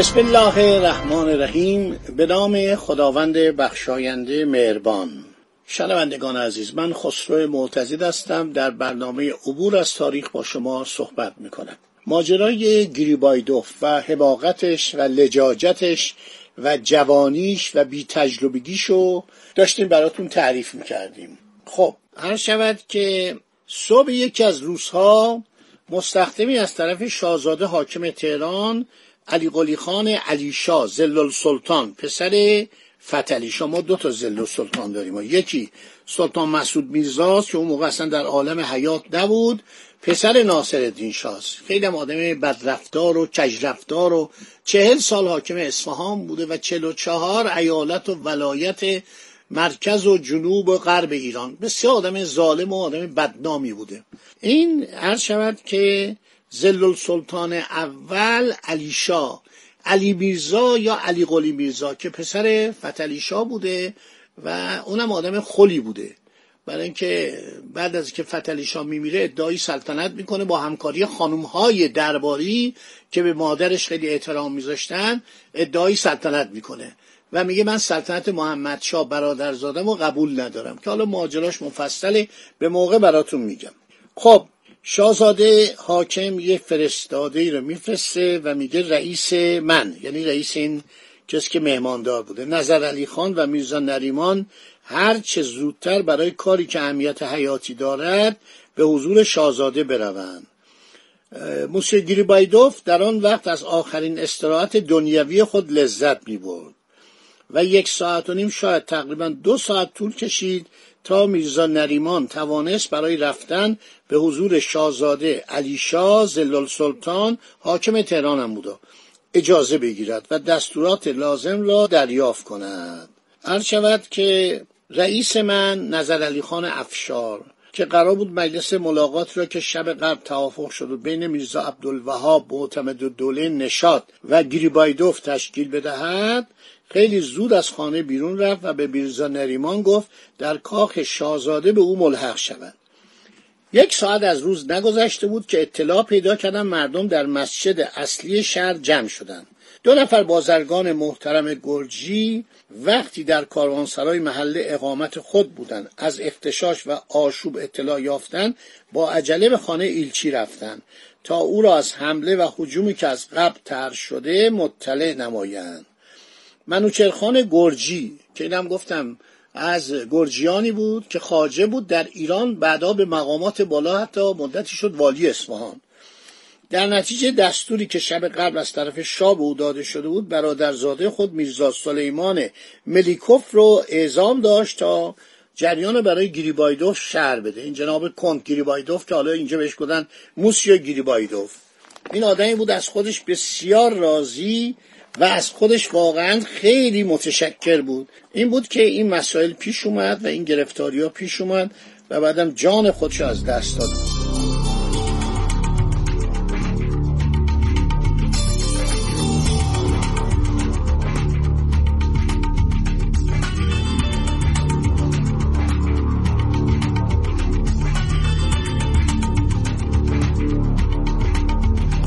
بسم الله الرحمن الرحیم. به نام خداوند بخشاینده مهربان. شنوندگان عزیز من خسرو معتزد هستم. در برنامه عبور از تاریخ با شما صحبت می‌کنم. ماجرای گریبایدوف و حماقتش و لجاجتش و جوانیش و بی تجربگیشو داشتیم براتون تعریف می‌کردیم. خب هر شود که صبح یکی از روزها مستخدمی از طرف شاهزاده حاکم تهران علی قلی خان علی شاه زلل سلطان پسر فتلی ما دو تا زلل سلطان داریم. یکی سلطان مسعود میرزاست که اون موقع اصلا در عالم حیات نبود. پسر ناصر الدین شاست خیلی هم آدم بدرفتار و کجرفتار و چهل سال حاکم اصفهان بوده و چهل و چهار ایالت و ولایت مرکز و جنوب و غرب ایران. بسیار آدم ظالم و آدم بدنامی بوده. این عرض شود که زلل سلطان اول علی شاه. علی میرزا یا علی قلی میرزا که پسر فتلی شاه بوده و اونم آدم خلی بوده. برای اینکه بعد از که فتلی شاه میمیره ادعای سلطنت می‌کنه با همکاری خانم های درباری که به مادرش خیلی احترام میذاشتن ادعای سلطنت می‌کنه. و میگه من سلطنت محمد شاه برادرزادم و قبول ندارم که حالا ماجراش مفصله به موقع براتون میگم. خب شاهزاده حاکم یه فرستاده ای رو میفرسته و میگه رئیس من یعنی رئیس این کسی که مهماندار بوده. نظر علی خان و میرزا نریمان هر چه زودتر برای کاری که اهمیت حیاتی دارد به حضور شاهزاده بروند. موسی گریبایدوف در آن وقت از آخرین استراحت دنیوی خود لذت می برد و یک ساعت و نیم شاید تقریبا دو ساعت طول کشید تا میرزا نریمان توانست برای رفتن به حضور شاهزاده علی شاه زلال سلطان حاکم تهران بود اجازه بگیرد و دستورات لازم را دریافت کند. هر شود که رئیس من نظر علی خان افشار که قرار بود مجلس ملاقات را که شب قبل توافق شد و بین میرزا عبدالوهاب معتمد دوله نشاد و گریبایدوف تشکیل بدهد خیلی زود از خانه بیرون رفت و به میرزا نریمان گفت در کاخ شاهزاده به او ملحق شود یک ساعت از روز نگذشته بود که اطلاع پیدا کردن مردم در مسجد اصلی شهر جمع شدند. دو نفر بازرگان محترم گرجی وقتی در کاروانسرای محله اقامت خود بودند از اختشاش و آشوب اطلاع یافتند با عجله به خانه ایلچی رفتند. تا او را از حمله و هجومی که از قبل تر شده مطلع نمایند. منوچرخان گرجی که اینم گفتم از گرجیانی بود که خاجه بود در ایران بعدا به مقامات بالا حتی مدتی شد والی اصفهان. در نتیجه دستوری که شب قبل از طرف شاه به او داده شده بود برادرزاده خود میرزا سلیمان ملیکوف رو اعزام داشت تا جریان برای گریبایدوف شهر بده. این جناب کنت گریبایدوف که حالا اینجا بهش گفتن موسیو گریبایدوف. این آدمی بود از خودش بسیار راضی و از خودش واقعا خیلی متشکر بود. این بود که این مسائل پیش اومد و این گرفتاری ها پیش اومد و بعدم جان خودش از دست داد.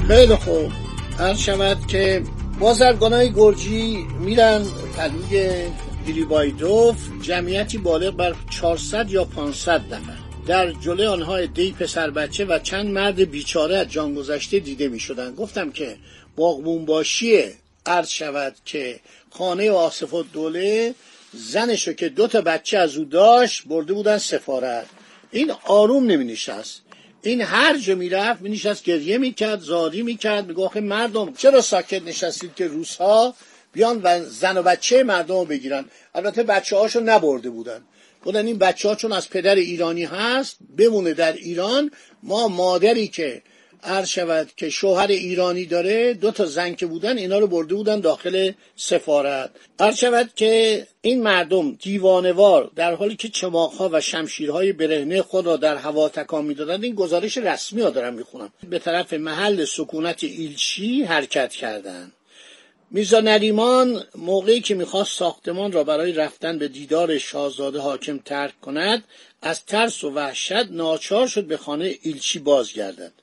خیلی خوب. هر شود که بازرگانای گرجی میرن پلوی گریبایدوف جمعیتی بالغ بر 400 یا 500 نفر. در جلوی آنها دی پسر بچه و چند مرد بیچاره از جان گذشته دیده می شدن. گفتم که باغبون باشی عرض شود که خانه آصف دوله زنشو که دو تا بچه از او داشت برده بودن سفارت. این آروم نمی نشست این هر جا می‌رفت می نشست گریه می‌کرد زاری می‌کرد آخه مردم چرا ساکت نشستید که روزها بیان و زن و بچه مردم رو بگیرن؟ البته بچه هاشو نبرده بودن. بودن این بچه ها چون از پدر ایرانی هست بمونه در ایران ما مادری که عرض شود که شوهر ایرانی داره دو تا زن که بودن اینا رو برده بودن داخل سفارت. عرض شود که این مردم دیوانوار در حالی که چماقها و شمشیرهای برهنه خود را در هوا تکان می‌دادند این گزارش رسمی ها دارم می‌خونم. به طرف محل سکونت ایلچی حرکت کردند. میرزا نریمان موقعی که می‌خواست ساختمان را برای رفتن به دیدار شاهزاده حاکم ترک کند از ترس و وحشت ناچار شد به خانه ایلچی بازگردد.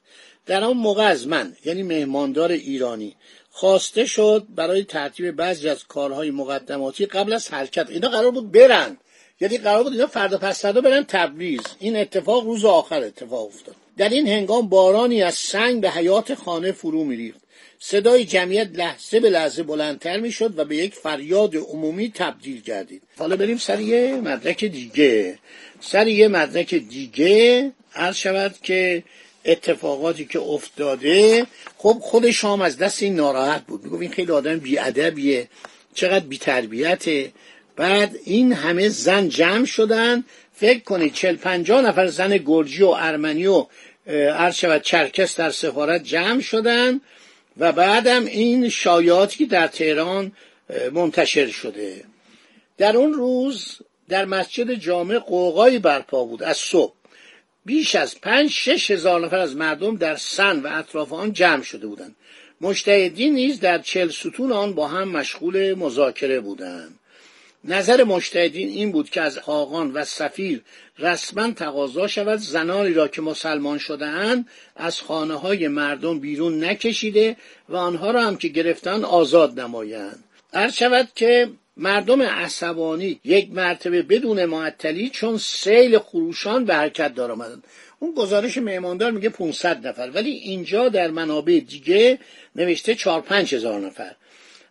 در آن موقع از من یعنی مهماندار ایرانی خواسته شد برای ترتیب بعضی از کارهای مقدماتی قبل از حرکت اینا قرار بود برن. یعنی قرار بود اینا فردا پس فردا برن تبریز. این اتفاق روز آخر اتفاق افتاد. در این هنگام بارانی از سنگ به حیات خانه فرو میریخت. صدای جمعیت لحظه به لحظه بلندتر می‌شد و به یک فریاد عمومی تبدیل گردید. حالا بریم سر یه مدرک دیگه. سر یه مدرک دیگه عرض شود که اتفاقاتی که افتاده خب خود شام از دست این ناراحت بود. می‌گفت این خیلی آدم بیادبیه چقدر بیتربیته. بعد این همه زن جمع شدن. فکر کنید چل پنجاه نفر زن گرجی و ارمنی و شود چرکس در سفارت جمع شدن و بعدم این شایعاتی که در تهران منتشر شده. در اون روز در مسجد جامع قوقایی برپا بود از صبح. بیش از پنج شش هزار نفر از مردم در سن و اطراف آن جمع شده بودند. مجتهدین نیز در چل ستون آن با هم مشغول مذاکره بودند. نظر مجتهدین این بود که از آقان و سفیر رسما تقاضا شود زنانی را که مسلمان شده اند از خانه های مردم بیرون نکشیده و آنها را هم که گرفتن آزاد نمایند. عرض شود که مردم عصبانی یک مرتبه بدون معطلی چون سیل خروشان به حرکت دار آمدند اون گزارش مهماندار میگه 500 نفر ولی اینجا در منابع دیگه نوشته 4 5 هزار نفر.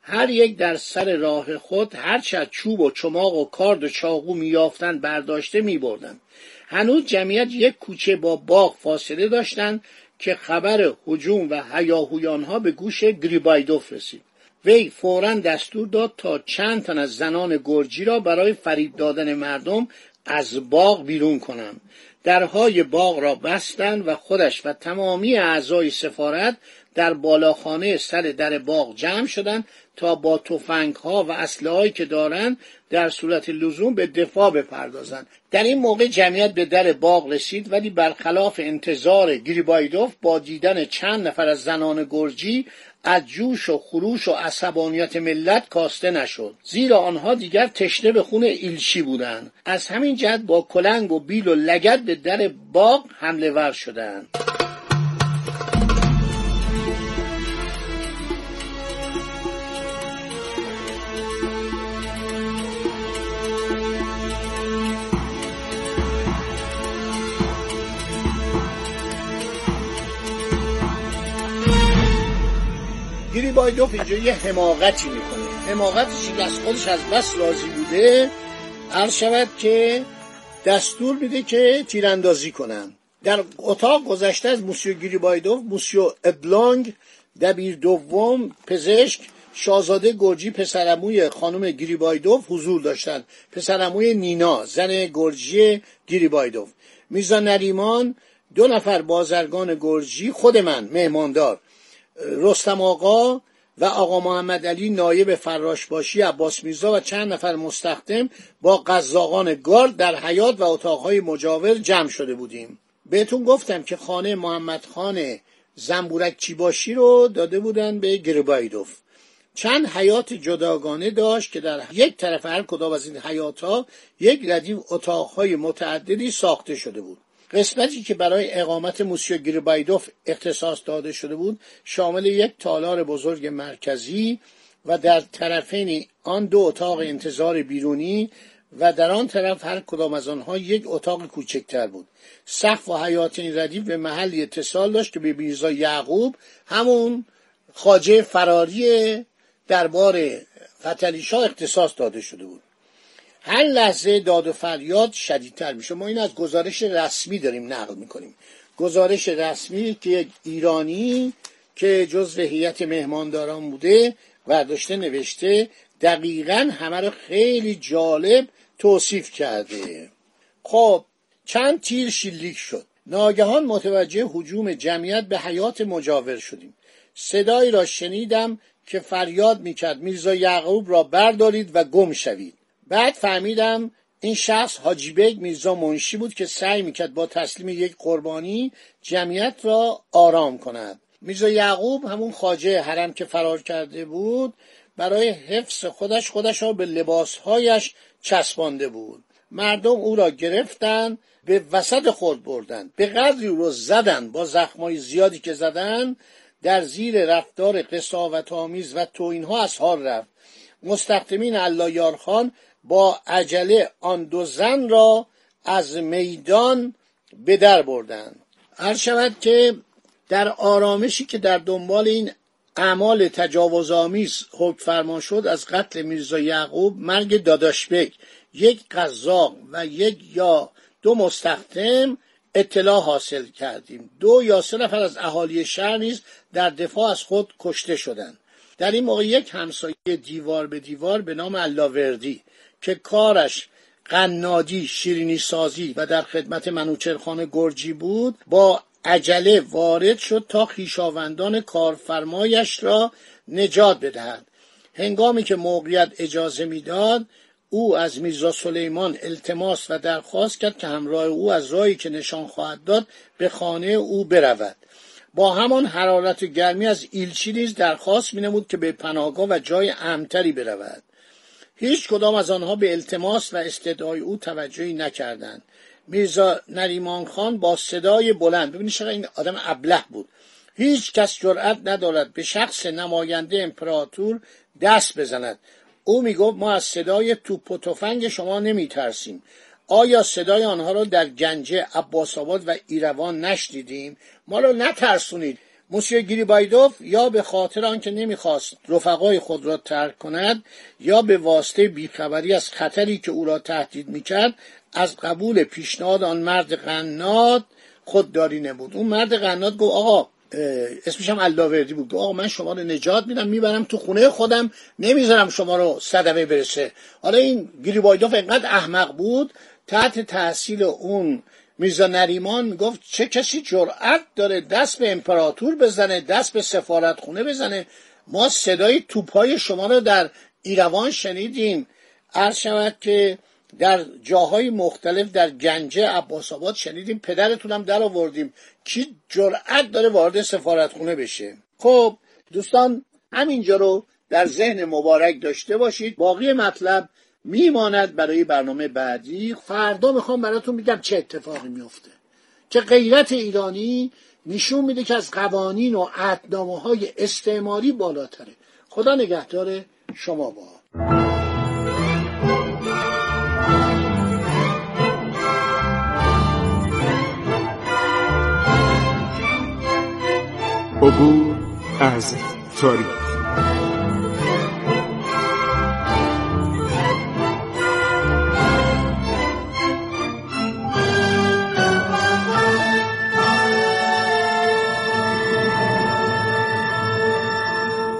هر یک در سر راه خود هر چه چوب و چماق و کارد و چاقو میافتند برداشته میبردند. هنوز جمعیت یک کوچه با باغ فاصله داشتند که خبر هجوم و هیاهویانها به گوش گریبایدوف رسید. وی فورا دستور داد تا چند تن از زنان گرجی را برای فرید دادن مردم از باغ بیرون کنند. درهای باغ را بستند و خودش و تمامی اعضای سفارت در بالاخانه سر در باغ جمع شدند تا با تفنگ ها و اسلحه‌ای که دارند در صورت لزوم به دفاع بپردازند. در این موقع جمعیت به در باغ رسید ولی برخلاف انتظار گریبایدوف با دیدن چند نفر از زنان گرجی از جوش و خروش و عصبانیت ملت کاسته نشد. زیرا آنها دیگر تشنه به خون ایلچی بودند. از همین جهت با کلنگ و بیل و لگد به در باغ حمله ور شدند. گریبایدوف اینجا یه حماقتی می‌کنه حماقتش که از خودش از بس راضی بوده. عرض شود که دستور میده که تیراندازی کنن. در اتاق گذشته از موسیو گریبایدوف موسیو ابلانگ دبیر دوم پزشک شاهزاده گرجی پسرموی خانم گریبایدوف حضور داشتند پسرموی نینا زن گرجی گریبایدوف. میرزا نریمان دو نفر بازرگان گرجی خود من مهماندار. رستم آقا و آقا محمد علی نایب فراش باشی عباس میرزا و چند نفر مستخدم با قزاقان گارد در حیات و اتاقهای مجاور جمع شده بودیم. بهتون گفتم که خانه محمد خان زنبورک چیباشی رو داده بودن به گربایدوف. چند حیات جداگانه داشت که در یک طرف هر کدام از این حیات ها یک ردیف اتاقهای متعددی ساخته شده بود. قسمتی که برای اقامت موسیو گریبایدوف اختصاص داده شده بود شامل یک تالار بزرگ مرکزی و در طرفین آن دو اتاق انتظار بیرونی و در آن طرف هر کدام از آنها یک اتاق کوچکتر بود. سقف و حیات این ردیف به محلی اتصال داشت که به میرزا یعقوب همون خاجه فراری دربار فتلیشا اختصاص داده شده بود. هر لحظه داد و فریاد شدیدتر میشه. ما این از گزارش رسمی داریم نقل می‌کنیم. گزارش رسمی که یک ایرانی که جزو هیئت مهمانداران بوده ورداشته نوشته دقیقا همه رو خیلی جالب توصیف کرده. خب چند تیر شلیک شد. ناگهان متوجه حجوم جمعیت به حیات مجاور شدیم. صدایی را شنیدم که فریاد می‌کرد میرزا یعقوب را بردارید و گم شوید. بعد فهمیدم این شخص حاجی بیگ میرزا منشی بود که سعی می‌کرد با تسلیم یک قربانی جمعیت را آرام کند. میرزا یعقوب همون خاجه حرم که فرار کرده بود برای حفظ خودش خودش را به لباسهایش چسبانده بود. مردم او را گرفتن به وسط خود بردن. به قدری او را زدن با زخمای زیادی که زدن در زیر رفتار قصاوت آمیز و توینها از حال رفت. مستخدمین الله خان با عجله آن دو زن را از میدان به در بردند. هر شود که در آرامشی که در دنبال این اعمال تجاوزآمیز حکم فرما شد از قتل میرزا یعقوب مرگ داداشبک یک قزاق و یک یا دو مستخدم اطلاع حاصل کردیم. دو یا سه نفر از اهالی شهر نیز در دفاع از خود کشته شدند. در این موقع یک همسایه دیوار به دیوار به نام اللاوردی که کارش قنادی شیرینی سازی و در خدمت منوچرخان گرجی بود با عجله وارد شد تا خیشاوندان کارفرمایش را نجات بدهد. هنگامی که موقعیت اجازه می‌داد او از میرزا سلیمان التماس و درخواست کرد که همراه او از راهی که نشان خواهد داد به خانه او برود. با همان حرارت گرمی از ایلچی نیز درخواست مینمود که به پناهگاه و جای امتری برود. هیچ کدام از آنها به التماس و استدعای او توجهی نکردند. میرزا نریمان خان با صدای بلند ببینید چقدر این آدم ابله بود. هیچ کس جرأت ندارد به شخص نماینده امپراتور دست بزند. او می‌گفت ما از صدای توپ و تفنگ شما نمیترسیم. آیا صدای آنها را در گنجه عباس آباد و ایروان نشنیدیم؟ ما را نترسونید. موسیو گریبایدوف یا به خاطر آنکه نمی‌خواست رفقای خود را ترک کند یا به واسطه بیخبری از خطری که او را تهدید می‌کرد از قبول پیشنهاد آن مرد قناد خودداری نبود. اون مرد قناد گفت آقا اسمش هم اللاوردی بود. آقا من شما رو نجات میدم می‌برم تو خونه خودم نمی‌ذارم شما رو صدمه برسه. حالا این گریبایدوف انقدر احمق بود تحت تحصیل اون میرزا نریمان گفت چه کسی جرأت داره دست به امپراتور بزنه دست به سفارت خونه بزنه؟ ما صدای توپای شما رو در ایروان شنیدیم. عرض شود که در جاهای مختلف در گنجه عباس آباد شنیدیم پدرتونم در آوردیم. کی جرأت داره وارد سفارتخونه بشه؟ خب دوستان همینجا رو در ذهن مبارک داشته باشید. باقی مطلب میماند برای برنامه بعدی. فردا می‌خوام براتون میگم چه اتفاقی میفته که غیرت ایرانی نشون میده که از قوانین و عهدنامه های استعماری بالاتره. خدا نگهدار شما با. عبور از تاریخ.